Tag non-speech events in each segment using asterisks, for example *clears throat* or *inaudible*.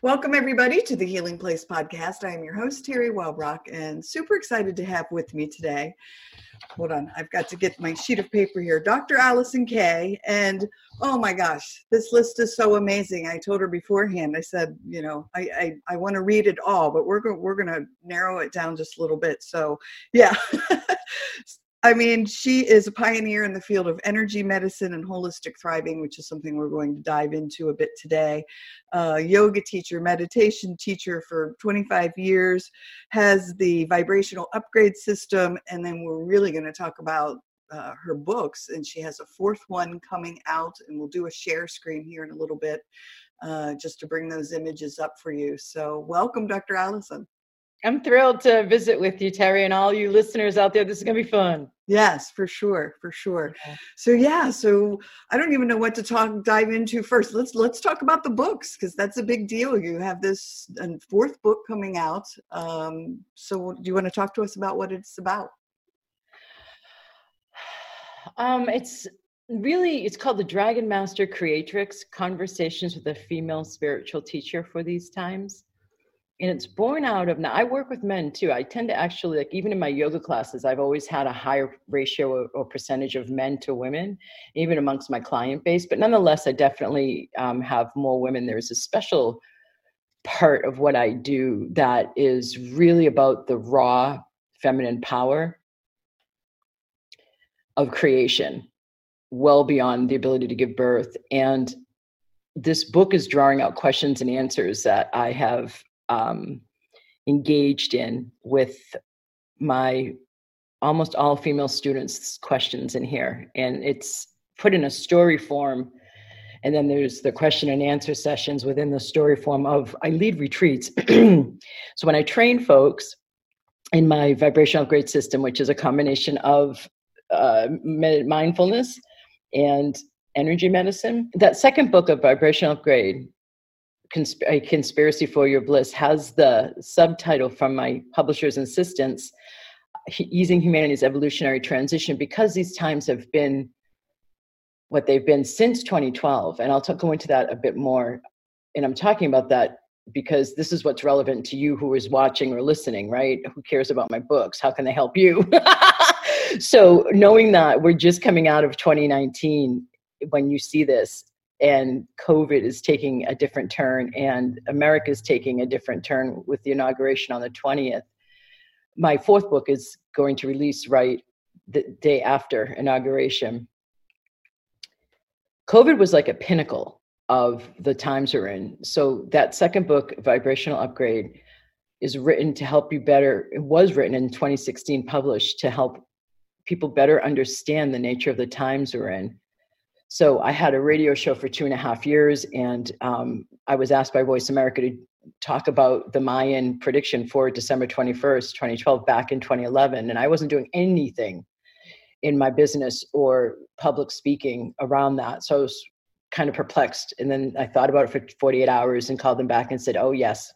Welcome, everybody, to the Healing Place podcast. I am your host, Terry Wellbrock, and super excited to have with me today. Hold on, I've got to get my sheet of paper here. Dr. Alison Kay, and oh my gosh, this list is so amazing. I told her beforehand. I said, you know, I I, I want to read it all, but we're going we're going to narrow it down just a little bit. So, yeah. *laughs* I mean, she is a pioneer in the field of energy medicine and holistic thriving, which is something we're going to dive into a bit today. Uh, yoga teacher, meditation teacher for 25 years, has the vibrational upgrade system, and then we're really going to talk about uh, her books, and she has a fourth one coming out, and we'll do a share screen here in a little bit uh, just to bring those images up for you. So, welcome, Dr. Alison. I'm thrilled to visit with you, Terry, and all you listeners out there. This is going to be fun. Yes, for sure, for sure. So yeah, so I don't even know what to talk dive into first. Let's let's talk about the books because that's a big deal. You have this fourth book coming out. Um, so do you want to talk to us about what it's about? Um, it's really it's called the Dragon Master Creatrix: Conversations with a Female Spiritual Teacher for these times and it's born out of now i work with men too. I tend to actually like even in my yoga classes i've always had a higher ratio or, or percentage of men to women even amongst my client base. But nonetheless i definitely um, have more women. There's a special part of what i do that is really about the raw feminine power of creation well beyond the ability to give birth. And this book is drawing out questions and answers that i have um, engaged in with my almost all female students questions in here. And it's put in a story form and then there's the question and answer sessions within the story form of i lead retreats. *clears throat* So when i train folks in my vibrational upgrade system which is a combination of uh, mindfulness and energy medicine that second book of vibrational upgrade consp- a conspiracy for your bliss has the subtitle from my publisher's insistence easing humanity's evolutionary transition because these times have been what they've been since 2012 and i'll talk, go into that a bit more and i'm talking about that because this is what's relevant to you who is watching or listening right? Who cares about my books? How can they help you? *laughs* So knowing that we're just coming out of 2019 when you see this and COVID is taking a different turn, and America is taking a different turn with the inauguration on the 20th. My fourth book is going to release right the day after inauguration. COVID was like a pinnacle of the times we're in. So, that second book, Vibrational Upgrade, is written to help you better. It was written in 2016, published to help people better understand the nature of the times we're in so I had a radio show for two and a half years, and um, I was asked by Voice America to talk about the Mayan prediction for December 21st, 2012, back in 2011. And I wasn't doing anything in my business or public speaking around that. So I was kind of perplexed. And then I thought about it for 48 hours and called them back and said, oh, yes.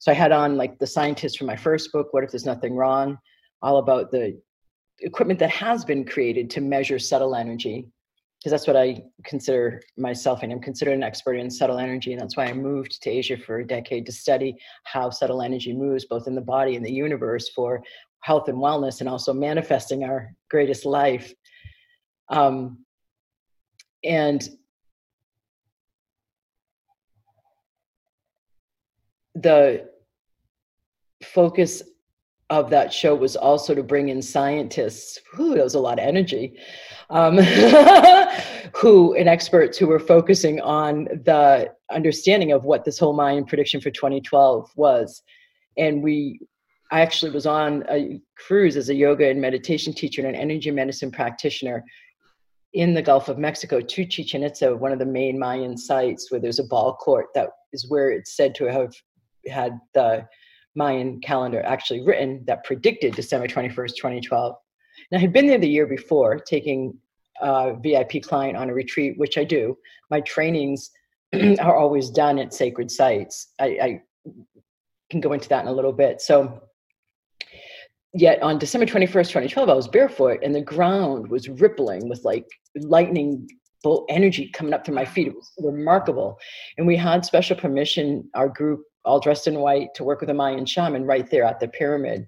So I had on like the scientists from my first book, What If There's Nothing Wrong? All about the equipment that has been created to measure subtle energy because that's what I consider myself, and I'm considered an expert in subtle energy, and that's why I moved to Asia for a decade to study how subtle energy moves, both in the body and the universe, for health and wellness, and also manifesting our greatest life. Um, and the focus of that show was also to bring in scientists. Whew, that was a lot of energy. Um, *laughs* who and experts who were focusing on the understanding of what this whole Mayan prediction for 2012 was, and we. I actually was on a cruise as a yoga and meditation teacher and an energy medicine practitioner in the Gulf of Mexico to Chichen Itza, one of the main Mayan sites where there's a ball court that is where it's said to have had the Mayan calendar actually written that predicted December 21st, 2012. And I had been there the year before taking a VIP client on a retreat, which I do. My trainings *clears throat* are always done at sacred sites. I, I can go into that in a little bit. So, yet on December 21st, 2012, I was barefoot and the ground was rippling with like lightning bolt energy coming up through my feet. It was remarkable. And we had special permission, our group all dressed in white to work with a Mayan shaman right there at the pyramid.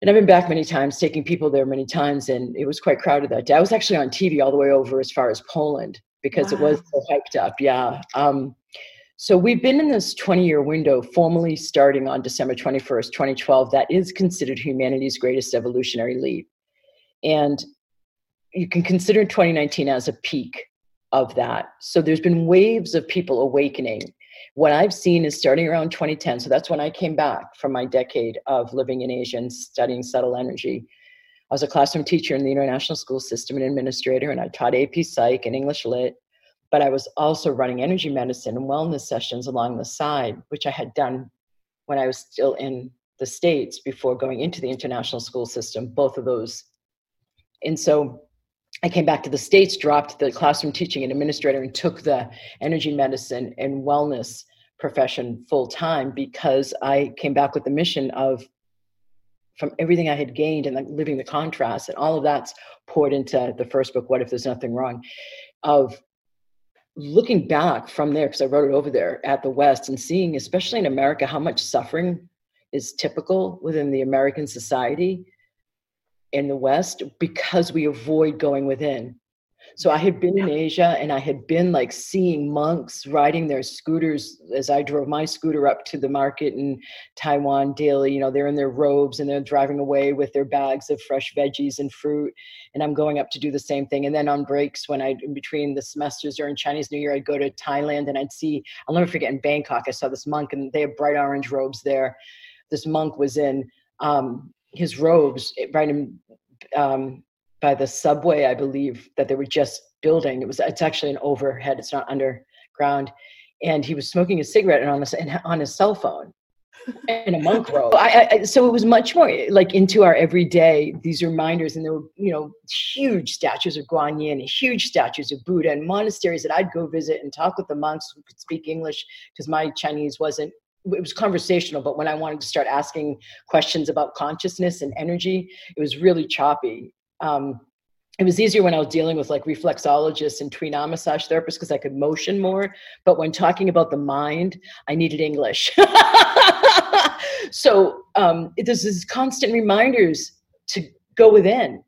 And I've been back many times, taking people there many times, and it was quite crowded that day. I was actually on TV all the way over as far as Poland because wow. it was so hyped up. Yeah. Um, so we've been in this 20 year window, formally starting on December 21st, 2012, that is considered humanity's greatest evolutionary leap. And you can consider 2019 as a peak of that. So there's been waves of people awakening what I've seen is starting around 2010. So that's when I came back from my decade of living in Asia and studying subtle energy. I was a classroom teacher in the international school system and administrator, and I taught AP Psych and English Lit. But I was also running energy medicine and wellness sessions along the side, which I had done when I was still in the States before going into the international school system, both of those. And so I came back to the States, dropped the classroom teaching and administrator, and took the energy medicine and wellness profession full time because I came back with the mission of from everything I had gained and living the contrast, and all of that's poured into the first book, What If There's Nothing Wrong? Of looking back from there, because I wrote it over there at the West, and seeing, especially in America, how much suffering is typical within the American society in the West because we avoid going within. So I had been in Asia and I had been like seeing monks riding their scooters as I drove my scooter up to the market in Taiwan daily. You know, they're in their robes and they're driving away with their bags of fresh veggies and fruit. And I'm going up to do the same thing. And then on breaks, when I, in between the semesters during Chinese New Year, I'd go to Thailand and I'd see, I'll never forget in Bangkok, I saw this monk and they have bright orange robes there. This monk was in um, his robes right in um, by the subway, I believe, that they were just building. It was it's actually an overhead; it's not underground. And he was smoking a cigarette and on his and on his cell phone in a monk *laughs* robe. I, I, so it was much more like into our everyday these reminders, and there were you know huge statues of Guanyin, huge statues of Buddha, and monasteries that I'd go visit and talk with the monks who could speak English because my Chinese wasn't it was conversational, but when I wanted to start asking questions about consciousness and energy, it was really choppy. Um, it was easier when I was dealing with like reflexologists and Tui Na massage therapists because I could motion more. But when talking about the mind, I needed English. *laughs* so um, there's these constant reminders to go within.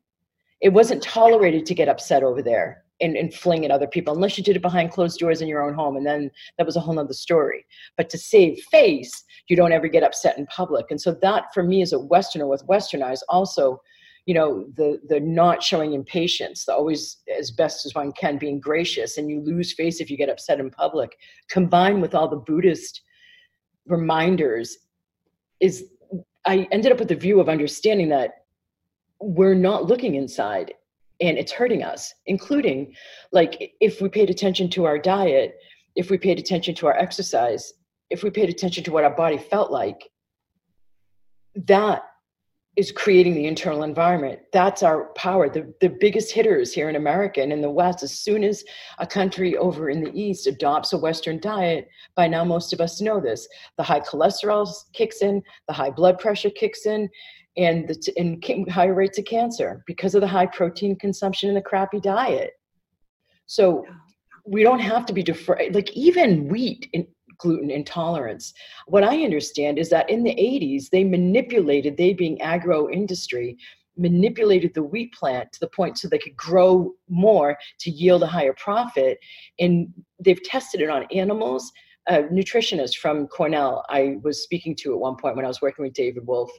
It wasn't tolerated to get upset over there and, and fling at other people unless you did it behind closed doors in your own home and then that was a whole nother story. But to save face you don't ever get upset in public. And so that for me as a westerner with western eyes also you know the the not showing impatience the always as best as one can being gracious and you lose face if you get upset in public combined with all the buddhist reminders is i ended up with the view of understanding that we're not looking inside and it's hurting us including like if we paid attention to our diet if we paid attention to our exercise if we paid attention to what our body felt like that is creating the internal environment. That's our power. The, the biggest hitters here in america and in the west as soon as a country over in the east adopts a western diet by now most of us know this the high cholesterol kicks in the high blood pressure kicks in and the and higher rates of cancer because of the high protein consumption and the crappy diet. So we don't have to be defer- like even wheat and gluten intolerance. What I understand is that in the 80s they manipulated they being agro industry manipulated the wheat plant to the point so they could grow more to yield a higher profit and they've tested it on animals a nutritionist from Cornell I was speaking to at one point when I was working with David Wolfe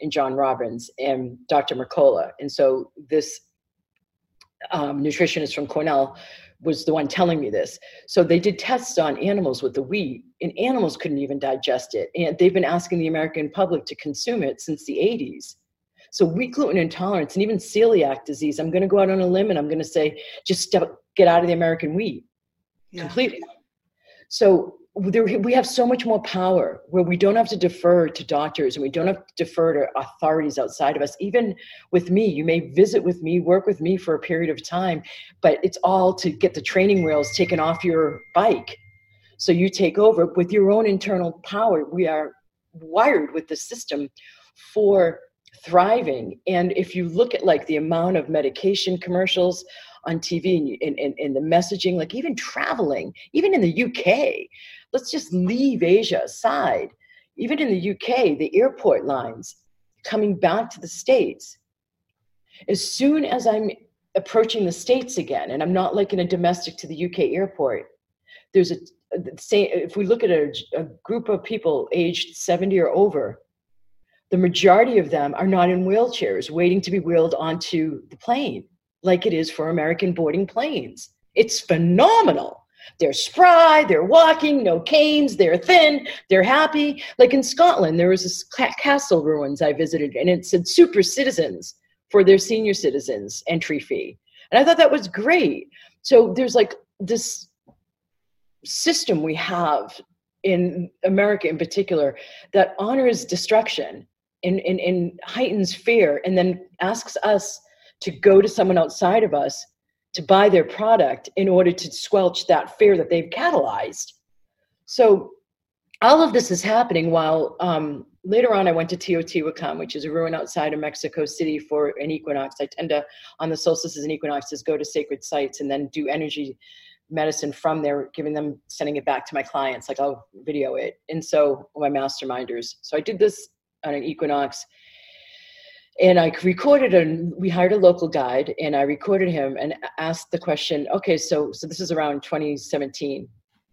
and John Robbins and Dr. Mercola. And so this um, nutritionist from Cornell was the one telling me this. So they did tests on animals with the wheat, and animals couldn't even digest it. And they've been asking the American public to consume it since the 80s. So wheat gluten intolerance and even celiac disease, I'm going to go out on a limb and I'm going to say, just step, get out of the American wheat yeah. completely. So there, we have so much more power where we don't have to defer to doctors and we don't have to defer to authorities outside of us. Even with me, you may visit with me, work with me for a period of time, but it's all to get the training wheels taken off your bike. So you take over with your own internal power. We are wired with the system for thriving. And if you look at like the amount of medication commercials on TV and, and, and the messaging, like even traveling, even in the UK, let's just leave Asia aside. Even in the UK, the airport lines coming back to the States, as soon as I'm approaching the States again, and I'm not like in a domestic to the UK airport, there's a, say, if we look at a, a group of people aged 70 or over, the majority of them are not in wheelchairs waiting to be wheeled onto the plane like it is for American boarding planes. It's phenomenal. They're spry, they're walking, no canes, they're thin, they're happy. Like in Scotland, there was this castle ruins I visited, and it said super citizens for their senior citizens entry fee. And I thought that was great. So there's like this system we have in America in particular that honors destruction and, and, and heightens fear and then asks us to go to someone outside of us to buy their product in order to squelch that fear that they've catalyzed. So all of this is happening while um, later on I went to Teotihuacan, which is a ruin outside of Mexico City for an equinox. I tend to, on the solstices and equinoxes, go to sacred sites and then do energy medicine from there, giving them, sending it back to my clients. Like I'll video it. And so my masterminders. So I did this on an equinox and I recorded and we hired a local guide and I recorded him and asked the question, okay, so so this is around 2017,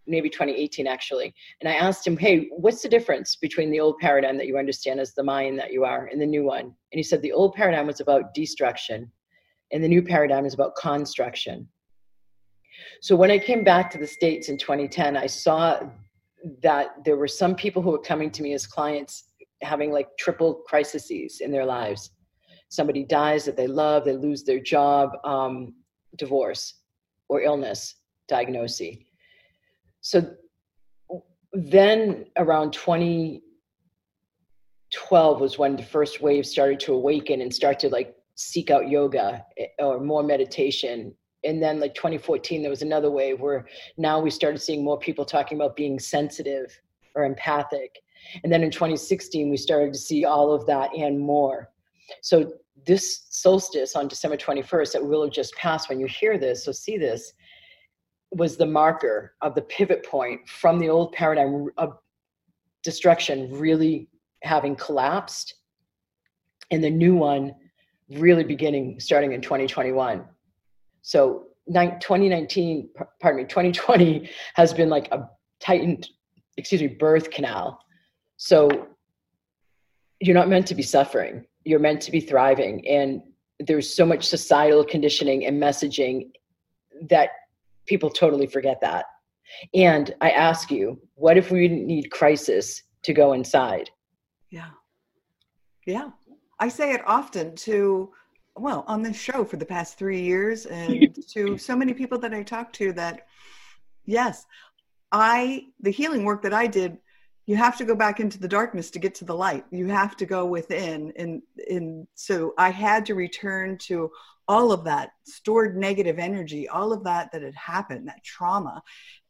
maybe 2018 actually. And I asked him, hey, what's the difference between the old paradigm that you understand as the Mayan that you are and the new one? And he said the old paradigm was about destruction and the new paradigm is about construction. So when I came back to the States in 2010, I saw that there were some people who were coming to me as clients having like triple crises in their lives somebody dies that they love, they lose their job, um, divorce or illness diagnosis. So then around 2012 was when the first wave started to awaken and start to like seek out yoga eh, or more meditation. And then like 2014, there was another wave where now we started seeing more people talking about being sensitive or empathic. And then in 2016, we started to see all of that and more. So this solstice on December 21st that will have just passed when you hear this, so see this, was the marker of the pivot point from the old paradigm of destruction really having collapsed and the new one really beginning starting in 2021. So 2019, pardon me, 2020 has been like a tightened, excuse me, birth canal. So you're not meant to be suffering. You're meant to be thriving. And there's so much societal conditioning and messaging that people totally forget that. And i ask you what if we didn't need crisis to go inside? Yeah. Yeah. I say it often to well on this show for the past three years and *laughs* to so many people that i talk to that yes i the healing work that i did you have to go back into the darkness to get to the light. You have to go within and and so i had to return to all of that stored negative energy all of that that had happened that trauma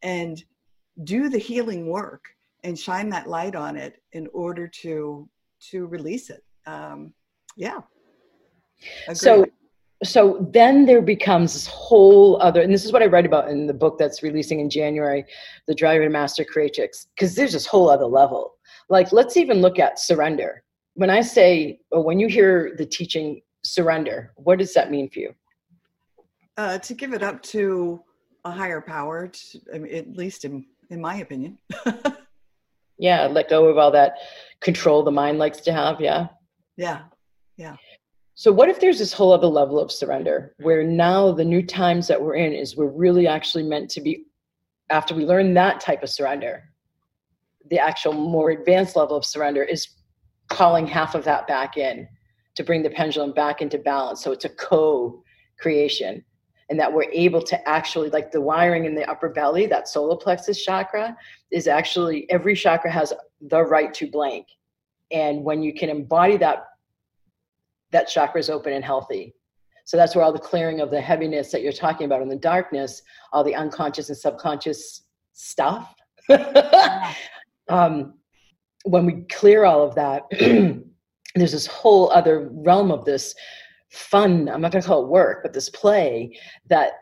and do the healing work and shine that light on it in order to to release it. Um yeah. Agreed. so so then there becomes this whole other and this is what i write about in the book that's releasing in january the Dragon Master Creatrix because there's this whole other level like let's even look at surrender when i say or when you hear the teaching surrender what does that mean for you uh, to give it up to a higher power to, I mean, at least in, in my opinion *laughs* yeah let go of all that control the mind likes to have yeah Yeah. Yeah. So, what if there's this whole other level of surrender where now the new times that we're in is we're really actually meant to be, after we learn that type of surrender, the actual more advanced level of surrender is calling half of that back in to bring the pendulum back into balance. So, it's a co creation and that we're able to actually like the wiring in the upper belly that solar plexus chakra is actually every chakra has the right to blank and when you can embody that that chakra is open and healthy. So that's where all the clearing of the heaviness that you're talking about in the darkness, all the unconscious and subconscious stuff. *laughs* um, when we clear all of that, *clears throat* there's this whole other realm of this fun, I'm not going to call it work, but this play that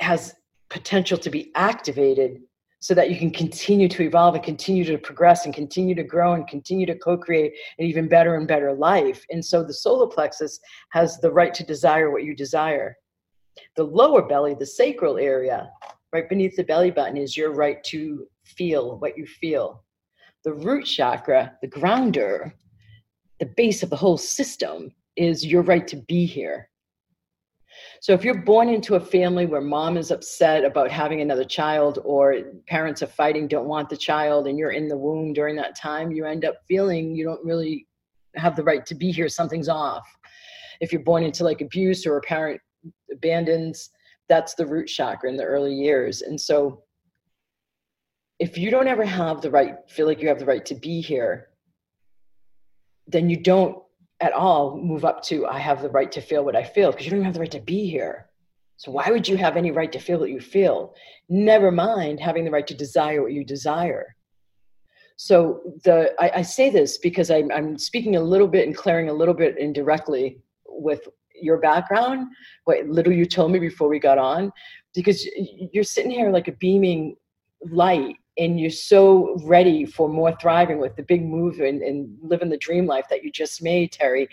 has potential to be activated so that you can continue to evolve and continue to progress and continue to grow and continue to co-create an even better and better life. And so the solar plexus has the right to desire what you desire. The lower belly the sacral area right beneath the belly button is your right to feel what you feel. The root chakra the grounder the base of the whole system is your right to be here so if you're born into a family where mom is upset about having another child or parents are fighting, don't want the child, and you're in the womb during that time, you end up feeling you don't really have the right to be here, something's off. If you're born into like abuse or a parent abandons, that's the root chakra in the early years. And so if you don't ever have the right, feel like you have the right to be here, then you don't at all move up to I have the right to feel what I feel because you don't even have the right to be here. So why would you have any right to feel what you feel? Never mind having the right to desire what you desire. So the I, I say this because I'm, I'm speaking a little bit and clearing a little bit indirectly with your background, what little you told me before we got on, because you're sitting here like a beaming light and you're so ready for more thriving with the big move and, and, living the dream life that you just made, Terry.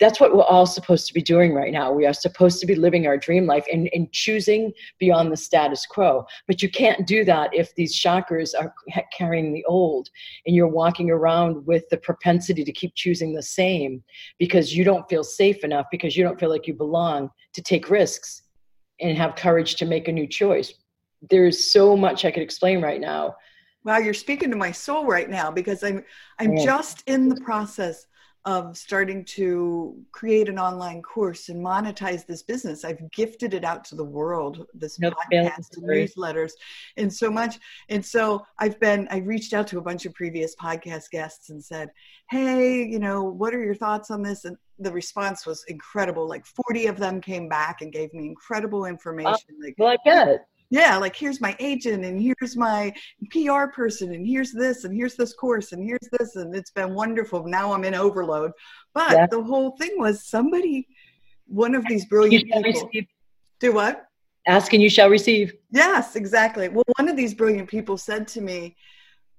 That's what we're all supposed to be doing right now. We are supposed to be living our dream life and, and choosing beyond the status quo. But you can't do that if these chakras are carrying the old and you're walking around with the propensity to keep choosing the same because you don't feel safe enough, because you don't feel like you belong to take risks and have courage to make a new choice there's so much I could explain right now. Wow, you're speaking to my soul right now because I'm I'm yeah. just in the process of starting to create an online course and monetize this business. I've gifted it out to the world, this podcast and newsletters, and so much. And so I've been, I reached out to a bunch of previous podcast guests and said, Hey, you know, what are your thoughts on this? And the response was incredible. Like 40 of them came back and gave me incredible information. Uh, like, well, I bet yeah like here's my agent and here's my pr person and here's this and here's this course and here's this and it's been wonderful. Now i'm in overload. But yeah. the whole thing was somebody one of these brilliant people receive. do what? Ask and you shall receive. Yes exactly. Well one of these brilliant people said to me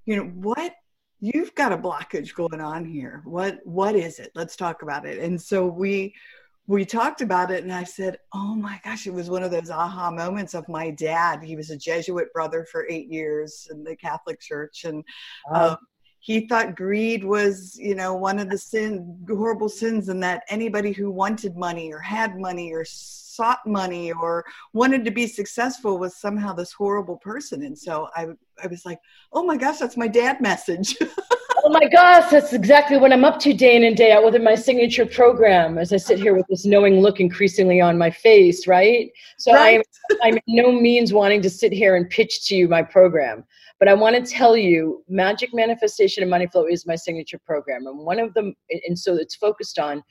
you know what you've got a blockage going on here. What what is it? Let's talk about it. And so we we talked about it and I said, Oh my gosh, it was one of those aha moments of my dad. He was a Jesuit brother for eight years in the Catholic Church. And wow. um, he thought greed was, you know, one of the sin, horrible sins, and that anybody who wanted money or had money or sought money or wanted to be successful was somehow this horrible person. And so I, I was like, oh my gosh, that's my dad message. *laughs* oh my gosh, that's exactly what I'm up to day in and day out within my signature program as I sit here with this knowing look increasingly on my face, right? So right. I'm, I'm no means wanting to sit here and pitch to you my program. But I want to tell you, Magic Manifestation and Money Flow is my signature program. And one of them, and so it's focused on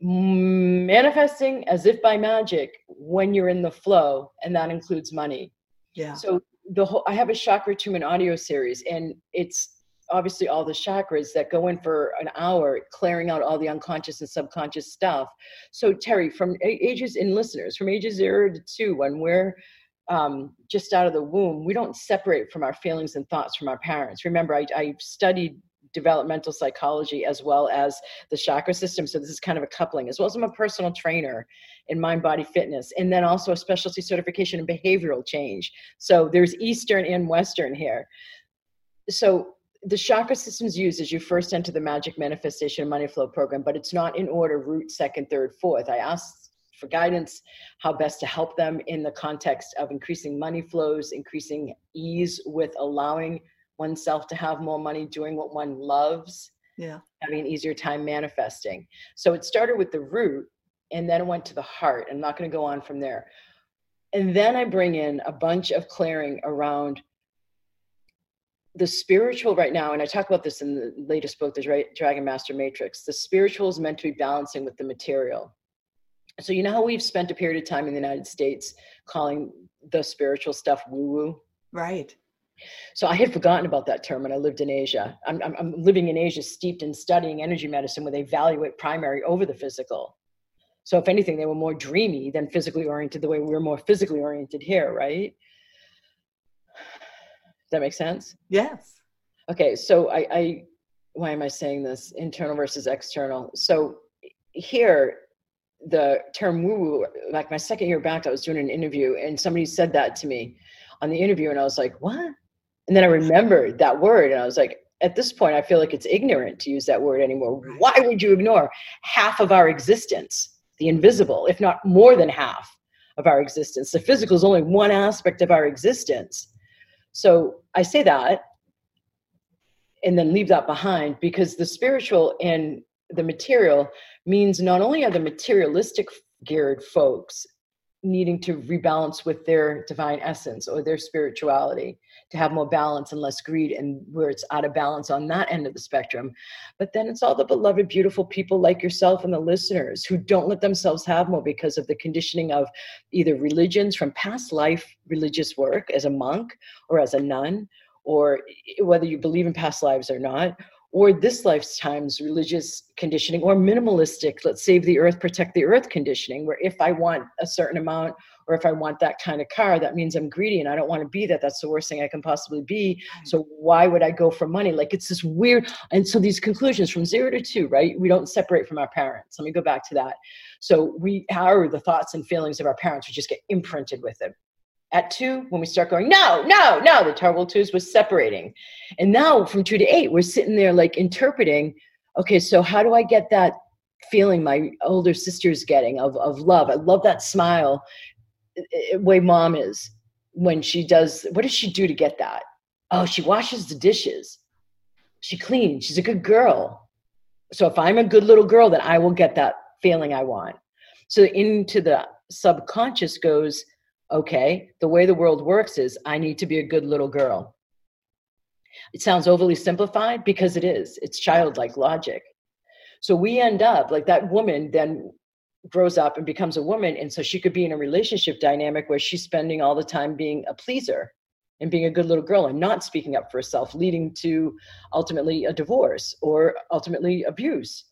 manifesting as if by magic when you're in the flow, and that includes money. Yeah. So the whole I have a chakra tune audio series, and it's obviously all the chakras that go in for an hour clearing out all the unconscious and subconscious stuff so terry from ages in listeners from ages zero to two when we're um, just out of the womb we don't separate from our feelings and thoughts from our parents remember i, I studied developmental psychology as well as the chakra system. So this is kind of a coupling, as well as I'm a personal trainer in mind body fitness, and then also a specialty certification in behavioral change. So there's Eastern and Western here. So the chakra system's used as you first enter the magic manifestation money flow program, but it's not in order root, second, third, fourth. I asked for guidance how best to help them in the context of increasing money flows, increasing ease with allowing oneself to have more money, doing what one loves, Yeah. having an easier time manifesting. So it started with the root and then went to the heart. I'm not going to go on from there. And then I bring in a bunch of clearing around the spiritual right now, and I talk about this in the latest book, The Dra- Dragon Master Matrix. The spiritual is meant to be balancing with the material. So, you know how we've spent a period of time in the United States calling the spiritual stuff woo woo? Right. So I had forgotten about that term when I lived in Asia. I'm, I'm, I'm living in Asia, steeped in studying energy medicine, where they evaluate primary over the physical. So if anything, they were more dreamy than physically oriented, the way we're more physically oriented here, right? That make sense? Yes. Okay, so I, I why am I saying this? Internal versus external. So here, the term woo woo, like my second year back, I was doing an interview and somebody said that to me on the interview, and I was like, what? And then I remembered that word, and I was like, at this point, I feel like it's ignorant to use that word anymore. Why would you ignore half of our existence, the invisible, if not more than half of our existence? The physical is only one aspect of our existence. So I say that and then leave that behind because the spiritual and the material means not only are the materialistic geared folks needing to rebalance with their divine essence or their spirituality to have more balance and less greed and where it's out of balance on that end of the spectrum. But then it's all the beloved beautiful people like yourself and the listeners who don't let themselves have more because of the conditioning of either religions from past life religious work as a monk or as a nun or whether you believe in past lives or not or this lifetime's religious conditioning or minimalistic let's save the earth protect the earth conditioning where if i want a certain amount or if i want that kind of car that means i'm greedy and i don't want to be that. That's the worst thing i can possibly be. So why would i go for money? Like it's this weird and so these conclusions from zero to two right? We don't separate from our parents. Let me go back to that. So we are the thoughts and feelings of our parents we just get imprinted with it at two, when we start going, no, no, no, the terrible twos was separating. And now from two to eight, we're sitting there like interpreting, okay, so how do I get that feeling my older sister's getting of, of love? I love that smile, eh, eh, way mom is when she does, what does she do to get that? Oh, she washes the dishes. She cleans. She's a good girl. So if I'm a good little girl, then I will get that feeling I want. So into the subconscious goes, okay, the way the world works is I need to be a good little girl. It sounds overly simplified because it is, it's childlike logic. So we end up like that woman then grows up and becomes a woman. And so she could be in a relationship dynamic where she's spending all the time being a pleaser and being a good little girl and not speaking up for herself, leading to ultimately a divorce or ultimately abuse.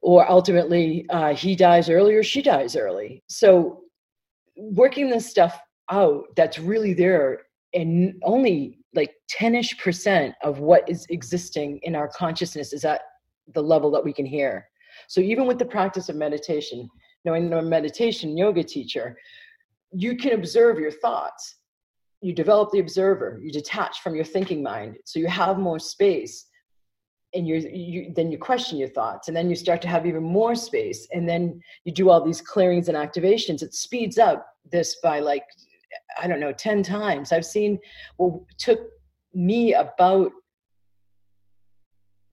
Or ultimately, uh, he dies early or she dies early. So working this stuff out that's really there and only like 10ish percent of what is existing in our consciousness is at the level that we can hear. So even with the practice of meditation knowing a meditation yoga teacher you can observe your thoughts. You develop the observer. You detach from your thinking mind. So you have more space and you're, you then you question your thoughts and then you start to have even more space and then you do all these clearings and activations. It speeds up this by like i don't know 10 times. I've seen well took me about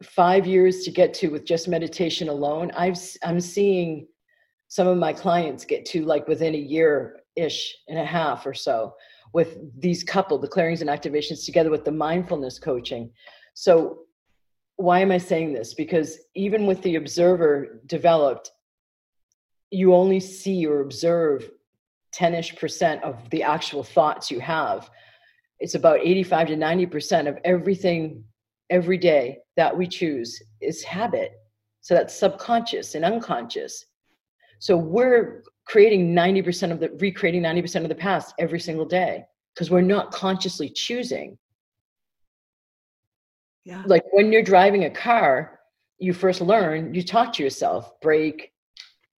five years to get to with just meditation alone. I've i'm seeing some of my clients get to like within a year ish and a half or so with these couple the clearings and activations together with the mindfulness coaching. So why am I saying this? Because even with the observer developed, you only see or observe 10 ish percent of the actual thoughts you have. It's about 85 to 90 percent of everything every day that we choose is habit. So that's subconscious and unconscious. So we're creating 90% of the, recreating 90% of the past every single day because we're not consciously choosing Yeah. like when you're driving a car you first learn you talk to yourself brake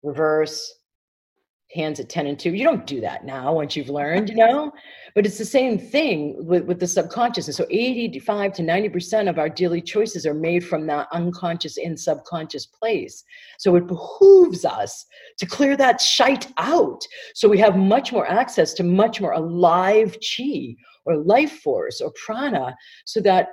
reverse hands at 10 and 2 you don't do that now once you've learned you know? But it's the same thing with, with the subconscious. And so 85 to 90 percent of our daily choices are made from that unconscious and subconscious place. So it behooves us to clear that shite out. So we have much more access to much more alive chi or life force or prana so that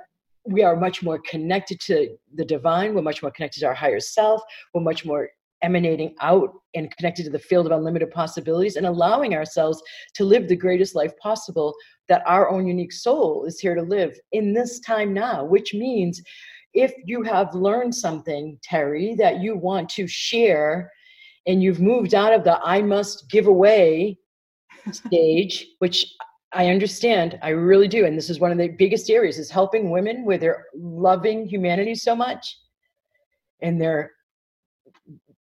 we are much more connected to the divine. We're much more connected to our higher self. We're much more emanating out and connected to the field of unlimited possibilities and allowing ourselves to live the greatest life possible that our own unique soul is here to live in this time now, which means if you have learned something, Terry, that you want to share and you've moved out of the I must give away *laughs* stage, which I understand, I really do. And this is one of the biggest areas is helping women with their loving humanity so much and their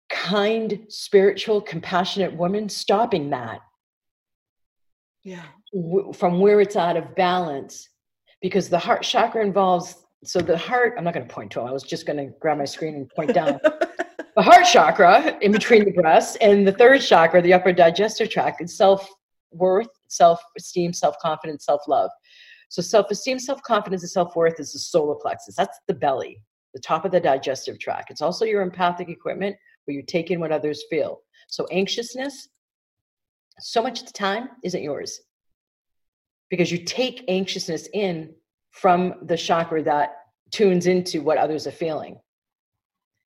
kind, spiritual, compassionate woman, stopping that. Yeah. W- from where it's out of balance. Because the heart chakra involves, so the heart, I'm not going to point to, I was just going to grab my screen and point down. *laughs* the heart chakra in between the breasts and the third chakra, the upper digestive tract, is self worth, self esteem, self confidence, self love. So self esteem, self confidence, and self worth is the solar plexus. That's the belly, the top of the digestive tract. It's also your empathic equipment, where you take in what others feel. So anxiousness, so much of the time isn't yours because you take anxiousness in from the chakra that tunes into what others are feeling.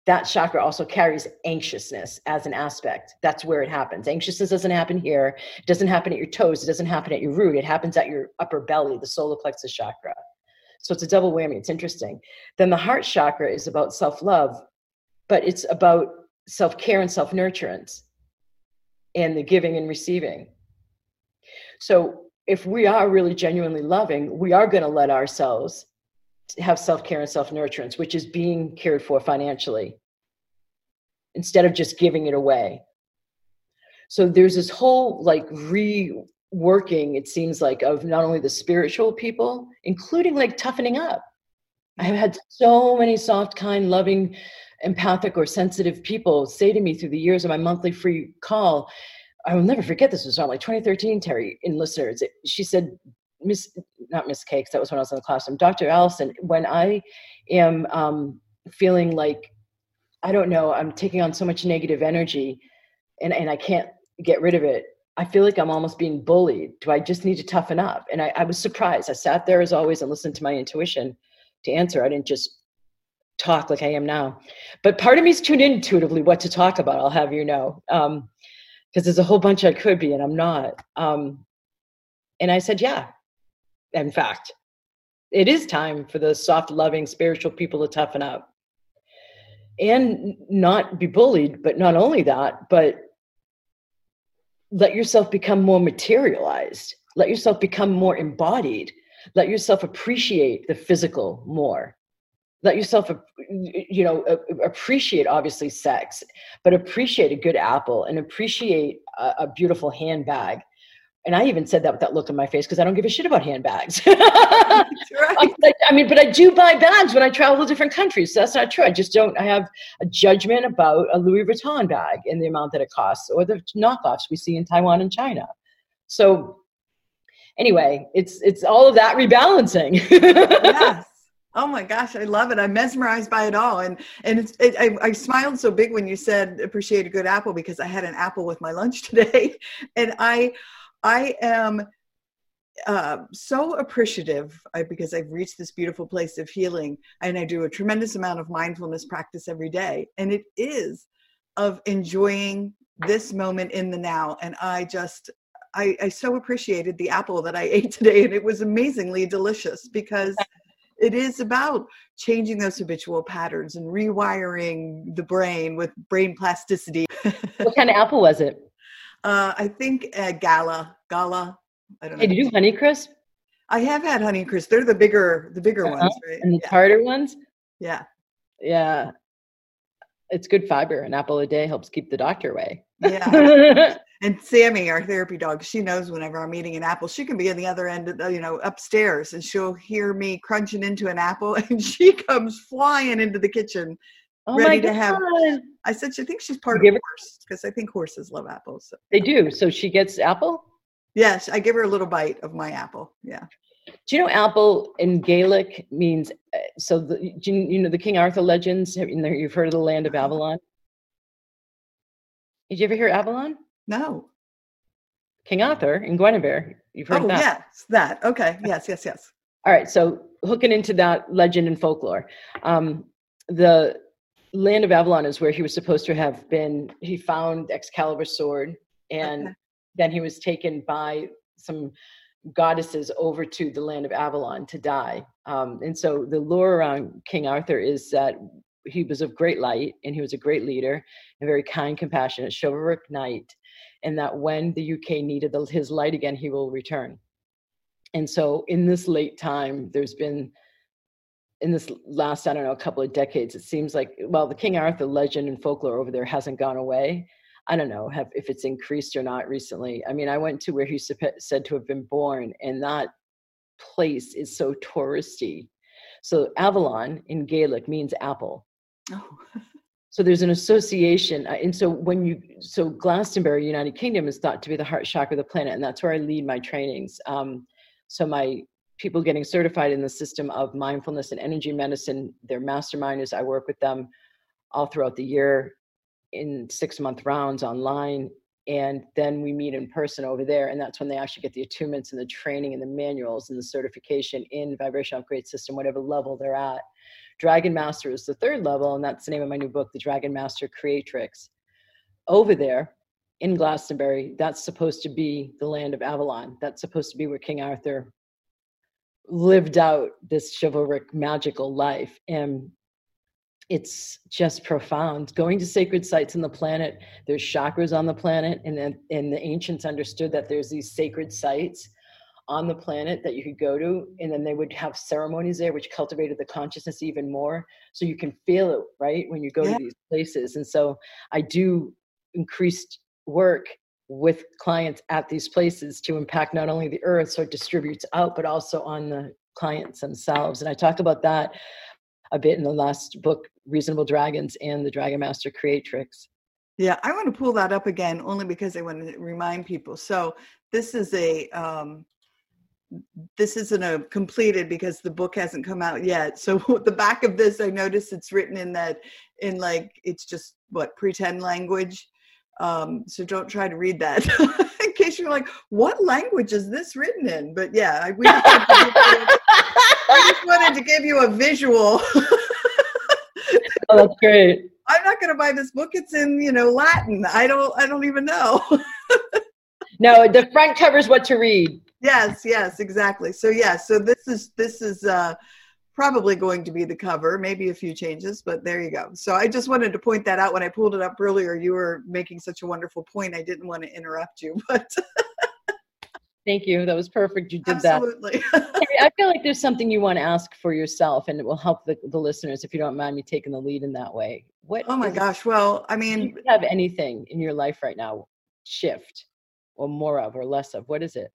That chakra also carries anxiousness as an aspect. That's where it happens. Anxiousness doesn't happen here. It doesn't happen at your toes. It doesn't happen at your root. It happens at your upper belly, the solar plexus chakra. So it's a double whammy. It's interesting. Then the heart chakra is about self love, but it's about self care and self nurturance and the giving and receiving. So, if we are really genuinely loving, we are going to let ourselves have self care and self nurturance, which is being cared for financially instead of just giving it away. So, there's this whole like reworking, it seems like, of not only the spiritual people, including like toughening up. I've had so many soft, kind, loving empathic or sensitive people say to me through the years of my monthly free call, I will never forget this was around like 2013, Terry, in listeners. She said, Miss, not Miss Cakes, that was when I was in the classroom, Dr. Alison, when I am um, feeling like, I don't know, I'm taking on so much negative energy and, and I can't get rid of it, I feel like I'm almost being bullied. Do I just need to toughen up? And I, I was surprised. I sat there as always and listened to my intuition to answer. I didn't just talk like I am now. But part of me's tuned in intuitively what to talk about, I'll have you know. Um, because there's a whole bunch I could be and I'm not. Um, and I said, yeah, in fact, it is time for the soft, loving, spiritual people to toughen up. And not be bullied. But not only that, but let yourself become more materialized, let yourself become more embodied, let yourself appreciate the physical more. Let yourself you know appreciate obviously sex but appreciate a good apple and appreciate a beautiful handbag and I even said that with that look on my face because I don't give a shit about handbags. *laughs* right. I, I, mean, but I do buy bags when I travel to different countries. So that's not true. I just don't. I have a judgment about a Louis Vuitton bag and the amount that it costs, or the knockoffs we see in Taiwan and China. So, anyway, it's it's all of that rebalancing. yes. *laughs* Oh my gosh, I love it. I'm mesmerized by it all. And and it's, it, I, I smiled so big when you said appreciate a good apple because I had an apple with my lunch *laughs* today. And I I am uh, so appreciative I, because I've reached this beautiful place of healing and I do a tremendous amount of mindfulness practice every day. And it is of enjoying this moment in the now. And I just, I, I so appreciated the apple that I *laughs* ate today and it was amazingly delicious because it is about changing those habitual patterns and rewiring the brain with brain plasticity. *laughs* what kind of apple was it? Uh, I think uh, Gala. Gala. I don't know. Hey, did you Honey Crisp? I have had Honey Crisp. They're the bigger, the bigger uh-huh. ones, right? And the yeah. harder ones. Yeah. Yeah. It's good fiber. An apple a day helps keep the doctor away. Yeah. *laughs* and Sammy, our therapy dog, she knows whenever I'm eating an apple, she can be in the other end, of, you know, upstairs, and she'll hear me crunching into an apple, *laughs* and she comes flying into the kitchen, oh ready to have. I said, she thinks she's part You of horse because I think horses love apples." So. They do. So she gets apple. Yes, I give her a little bite of my apple. Yeah. Do you know apple in Gaelic means? uh, So the do you, you know the King Arthur legends. You've heard of the land of. Avalon. Did you ever hear Avalon? No. King Arthur in Guinevere. You've heard Oh, that. yes, that. Okay. Yes, yes, yes. All right, so hooking into that legend and folklore, um, the land of Avalon is where he was supposed to have been. He found Excalibur's sword, and Okay. then he was taken by some goddesses over to the land of Avalon to die. Um, and so the lore around King Arthur is that he was of great light and he was a great leader, a very kind, compassionate, chivalric knight, and that when the UK needed the, his light again, he will return and so in this late time there's been in this last i don't know a couple of decades it seems like well the king arthur legend and folklore over there hasn't gone away. I don't know have, if it's increased or not recently. I mean i went to where he's said to have been born and that place is so touristy. So avalon in gaelic means apple. Oh, *laughs* so there's an association uh, and so when you so glastonbury united kingdom is thought to be the heart chakra of the planet and that's where i lead my trainings. Um, so my people getting certified in the system of mindfulness and energy medicine they're masterminders i work with them all throughout the year in six month rounds online and then we meet in person over there and that's when they actually get the attunements and the training and the manuals and the certification in vibrational upgrade system whatever level they're at. Dragon master is the third level and that's the name of my new book the dragon master creatrix. Over there in glastonbury that's supposed to be the land of avalon. That's supposed to be where king arthur lived out this chivalric magical life and it's just profound. Going to sacred sites on the planet there's chakras on the planet and then and the ancients understood that there's these sacred sites on the planet that you could go to and then they would have ceremonies there which cultivated the consciousness even more. So you can feel it right when you go Yeah. to these places. And so i do increased work with clients at these places to impact not only the earth so it distributes out but also on the clients themselves and i talk about that a bit in the last book reasonable dragons and the dragon master creatrix yeah. I want to pull that up again only because I want to remind people. So this is a um, this isn't a completed because the book hasn't come out yet. So *laughs* the back of this, I noticed it's written in that in like it's just what pretend language. Um, so don't try to read that *laughs* in case you're like, what language is this written in? But yeah, I- we just wanted to give you, *laughs* wanted to give you a visual. oh that's great *laughs* I'm not going to buy this book. It's in you know Latin. I don't. I don't even know. no the front covers what to read yes. Yes. Exactly. So yeah. So this is this is uh, probably going to be the cover. Maybe a few changes, but there you go. So I just wanted to point that out when I pulled it up earlier. You were making such a wonderful point. I didn't want to interrupt you, *laughs* but thank you that was perfect you did that absolutely. *laughs* I feel like there's something you want to ask for yourself, and it will help the, the listeners if you don't mind me taking the lead in that way. What? oh my gosh. Well, I Do mean, you have anything in your life right now shift, or more of, or less of? What is it?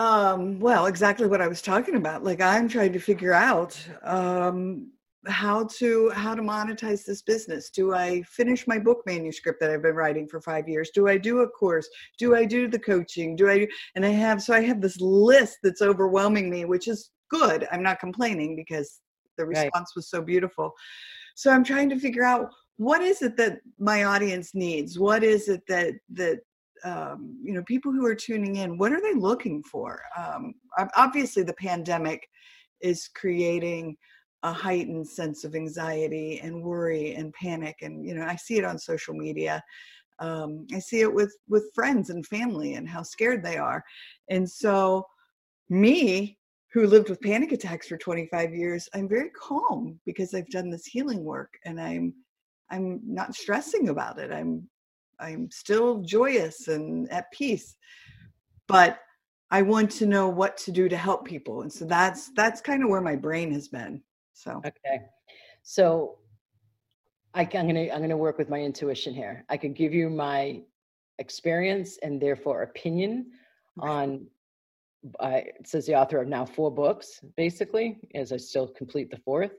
Um, well, exactly what I was talking about. Like I'm trying to figure out um, how to how to monetize this business. Do I finish my book manuscript that I've been writing for five years? Do I do a course? Do I do the coaching? Do I? And I have so I have this list that's overwhelming me, which is good. I'm not complaining because the Right. response was so beautiful. So I'm trying to figure out what is it that my audience needs. What is it that that um, you know people who are tuning in what are they looking for? Um, obviously the pandemic is creating a heightened sense of anxiety and worry and panic and you know i see it on social media. Um, i see it with with friends and family and how scared they are. And so me who lived with panic attacks for 25 years i'm very calm because i've done this healing work and i'm i'm not stressing about it. I'm i'm still joyous and at peace but i want to know what to do to help people and so that's that's kind of where my brain has been so Okay, so I, am gonna I'm gonna work with my intuition here. I could give you my experience and therefore opinion Okay. on. I it says the author of now four books, basically, as I still complete the fourth.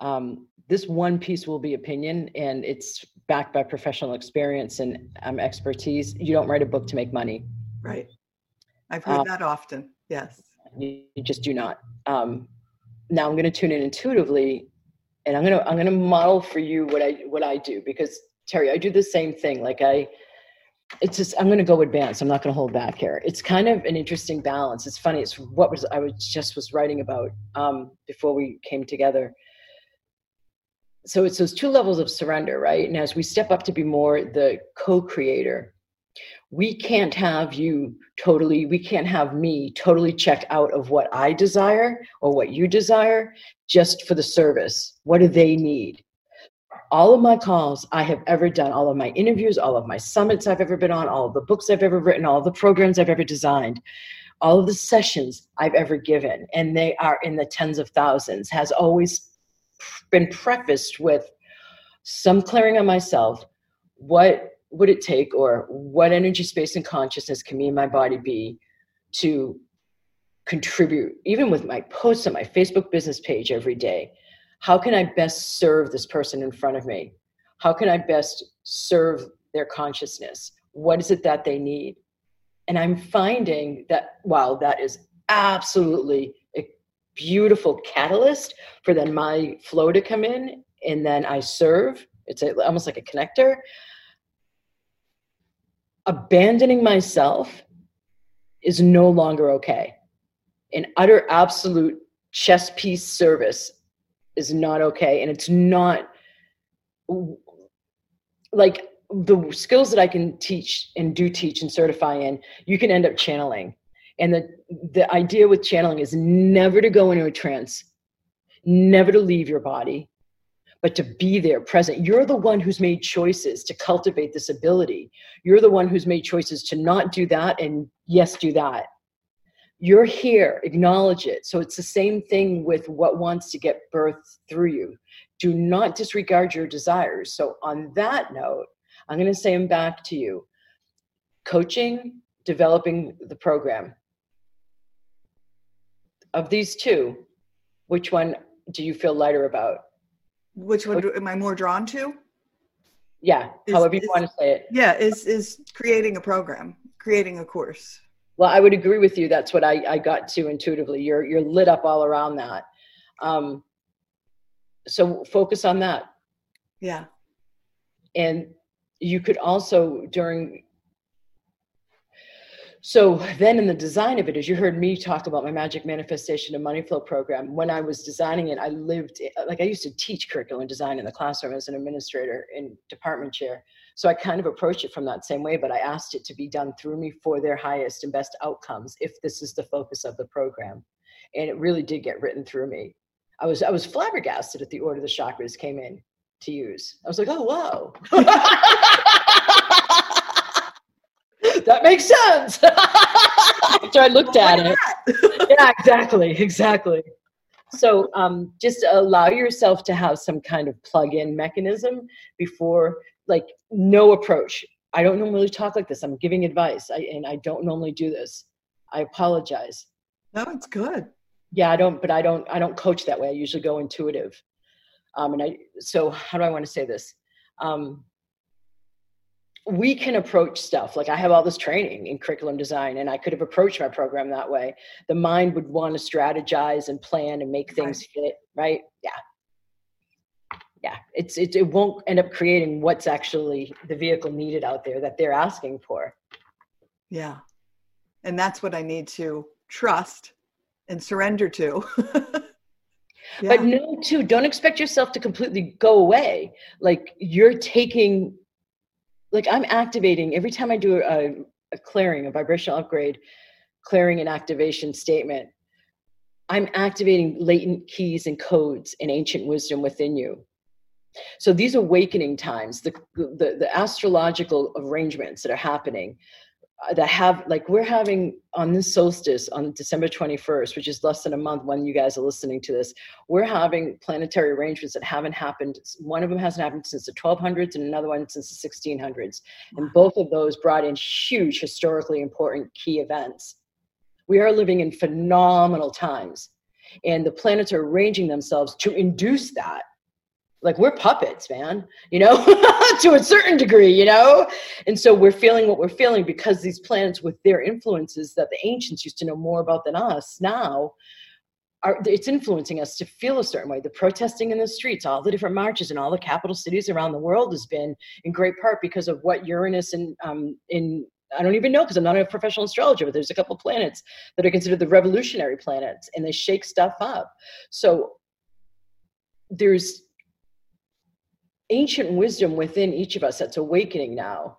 Um, this one piece will be opinion and it's backed by professional experience and um, expertise. You don't write a book to make money. Right. I've heard Um, that often. Yes. You, you just do not. Um, now I'm going to tune in intuitively, and I'm going to I'm going to model for you what I what I do because Terry, I do the same thing. Like I, it's just I'm going to go advanced. I'm not going to hold back here. It's kind of an interesting balance. It's funny. It's what was I was just was writing about um, before we came together. So it's those two levels of surrender, right? And as we step up to be more the co-creator, we can't have you totally we can't have me totally checked out of what i desire or what you desire just for the service what do they need all of my calls i have ever done all of my interviews all of my summits i've ever been on all of the books i've ever written all the programs i've ever designed all of the sessions i've ever given and they are in the tens of thousands has always been prefaced with some clearing on myself what would it take or what energy space and consciousness can me and my body be to contribute even with my posts on my facebook business page every day? How can i best serve this person in front of me? How can i best serve their consciousness? What is it that they need? And i'm finding that wow that is absolutely beautiful catalyst for then my flow to come in and then i serve it's a, almost like a connector abandoning myself is no longer okay. An utter absolute chess piece service is not okay. And it's not like the skills that I can teach and do teach and certify in, you can end up channeling. And the, the idea with channeling is never to go into a trance, never to leave your body, but to be there present. You're the one who's made choices to cultivate this ability. You're the one who's made choices to not do that and yes, do that. You're here, acknowledge it. So it's the same thing with what wants to get birth through you. Do not disregard your desires. So, on that note, I'm going to say them back to you coaching, developing the program. Of these two, which one do you feel lighter about? Which one do, am I more drawn to? Yeah, Is- however you is- want to say it. Yeah, is is creating a program, creating a course. Well, I would agree with you. That's what I, I got to intuitively. You're you're lit up all around that. Um, so focus on that. Yeah. and you could also during so then in the design of it as you heard me talk about my magic manifestation and money flow program when i was designing it i lived like i used to teach curriculum design in the classroom as an administrator and department chair so i kind of approached it from that same way but i asked it to be done through me for their highest and best outcomes if this is the focus of the program and it really did get written through me i was i was flabbergasted at the order the chakras came in to use. I was like, oh, whoa. *laughs* that makes sense. *laughs* After I looked at it. *laughs* Yeah, exactly, exactly. So um, just allow yourself to have some kind of plug-in mechanism before, like, no approach. I don't normally talk like this. I'm giving advice, I, and I don't normally do this. I apologize. No, it's good. Yeah, I don't, but I don't, I don't coach that way. I usually go intuitive. Um, and I, so how do I want to say this? Um, we can approach stuff like I have all this training in curriculum design, and I could have approached my program that way. The mind would want to strategize and plan and make things fit, right? Yeah, yeah. It's it, it won't end up creating what's actually the vehicle needed out there that they're asking for. Yeah. And that's what I need to trust and surrender to. *laughs* yeah. But no, too, don't expect yourself to completely go away. Like you're taking, like I'm activating every time I do a, a clearing, a vibrational upgrade, clearing and activation statement. I'm activating latent keys and codes and ancient wisdom within you. So these awakening times, the, the, the astrological arrangements that are happening, Uh, that have like we're having on this solstice on December 21st, which is less than a month when you guys are listening to this, we're having planetary arrangements that haven't happened. One of them hasn't happened since the 1200s, and another one since the 1600s. And both of those brought in huge, historically important key events. We are living in phenomenal times. and the planets are arranging themselves to induce that like we're puppets man you know *laughs* to a certain degree you know and so we're feeling what we're feeling because these planets with their influences that the ancients used to know more about than us now are it's influencing us to feel a certain way the protesting in the streets all the different marches in all the capital cities around the world has been in great part because of what uranus and um, in I don't even know because I'm not a professional astrologer, but there's a couple planets that are considered the revolutionary planets and they shake stuff up. So there's ancient wisdom within each of us that's awakening now.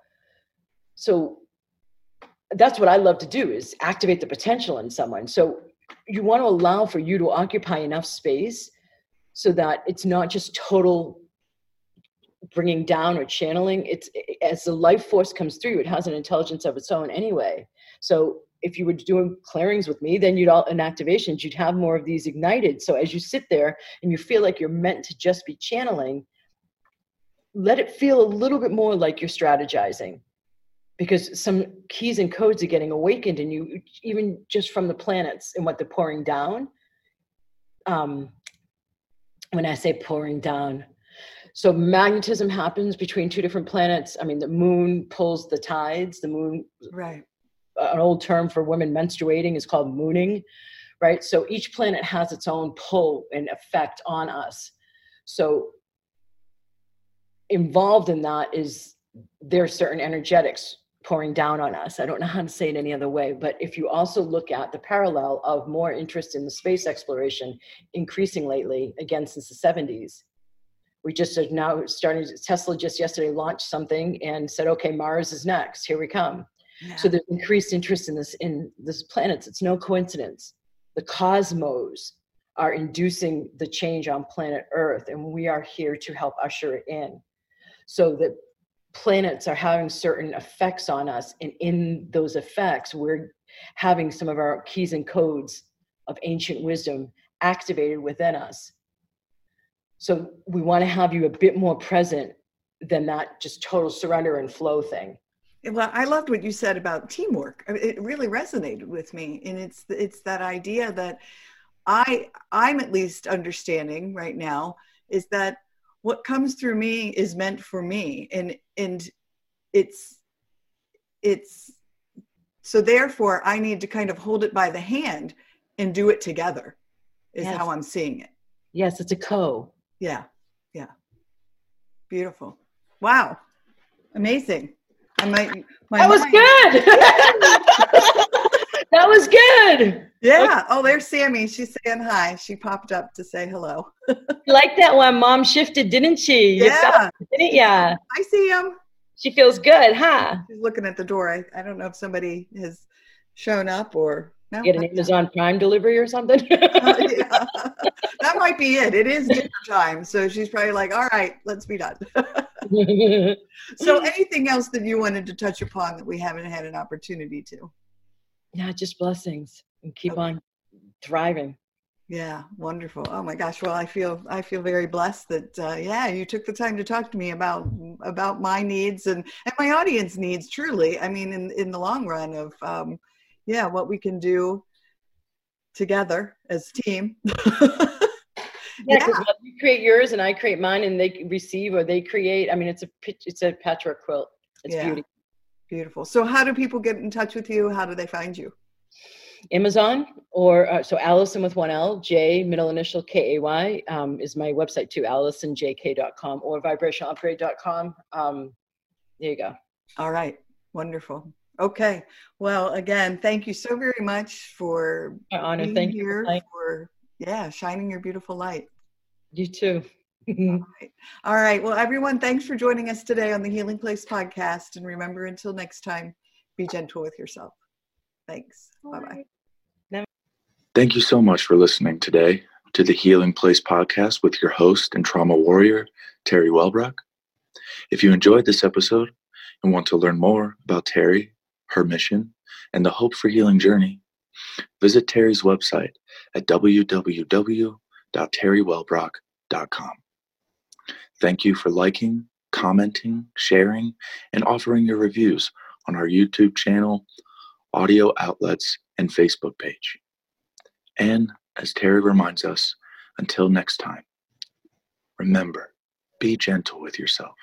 So that's what I love to do is activate the potential in someone. So you want to allow for you to occupy enough space so that it's not just total bringing down or channeling it's as the life force comes through it has an intelligence of its own anyway so if you were doing clearings with me then you'd all in activations you'd have more of these ignited so as you sit there and you feel like you're meant to just be channeling let it feel a little bit more like you're strategizing because some keys and codes are getting awakened in you even just from the planets and what they're pouring down. Um, when i say pouring down so magnetism happens between two different planets. I mean the moon pulls the tides. The moon right. an old term for women menstruating is called mooning right? So each planet has its own pull and effect on us. So involved in that is there are certain energetics pouring down on us. I don't know how to say it any other way, but if you also look at the parallel of more interest in the space exploration increasing lately, again since the 70s, we just are now starting. Tesla just yesterday launched something and said, "Okay, Mars is next. Here we come." Yeah. So there's increased interest in this in this planets. It's no coincidence. The cosmos are inducing the change on planet Earth, and we are here to help usher it in so that planets are having certain effects on us. And in those effects we're having some of our keys and codes of ancient wisdom activated within us. So we want to have you a bit more present than that just total surrender and flow thing. Well i loved what you said about teamwork. It really resonated with me. And it's it's that idea that i i'm at least understanding right now is that what comes through me is meant for me. And and it's it's so therefore i need to kind of hold it by the hand and do it together is yes. how i'm seeing it. Yes it's a co. Yeah yeah. Beautiful. Wow. Amazing. I might my that was good. *laughs* *laughs* That was good yeah. Oh, there's Sammy. She's saying hi. She popped up to say hello. *laughs* like that one. Mom shifted, didn't she? Yeah. didn't ya? I see him. She feels good, huh? She's looking at the door. I, I don't know if somebody has shown up or no. Get an Amazon Prime delivery or something. uh, *laughs* *laughs* yeah. That might be it. It is dinner time. So she's probably like, all right, let's be done. so anything else that you wanted to touch upon that we haven't had an opportunity to? Yeah, just blessings and keep okay. on thriving. Yeah wonderful. Oh my gosh well i feel i feel very blessed that uh, yeah you took the time to talk to me about about my needs and and my audience needs truly. I mean in in the long run of um yeah what we can do together as team. *laughs* Yeah, yeah. you create yours and i create mine and they receive or they create i mean it's a it's a patchwork quilt. It's yeah. beauty beautiful. So how do people get in touch with you? How do they find you Amazon or uh, so Alison with one L, J, middle initial K A Y um, is my website too, AlisonJK.com or vibrationalupgrade.com. Um, there you go. All right. Wonderful. Okay. Well, again, thank you so very much for My honor. Being thank here you for yeah, shining your beautiful light. You too. All, right. All right. Well, everyone, thanks for joining us today on the Healing Place podcast. And remember, until next time, be gentle with yourself. Thanks. Bye bye. Thank you so much for listening today to the Healing Place podcast with your host and trauma warrior, Terry Wellbrock. If you enjoyed this episode and want to learn more about Terry, her mission, and the Hope for Healing journey, visit Terry's website at www.terrywellbrock.com. Thank you for liking, commenting, sharing, and offering your reviews on our YouTube channel audio outlets, and Facebook page. And as Terry reminds us, until next time, remember, be gentle with yourself.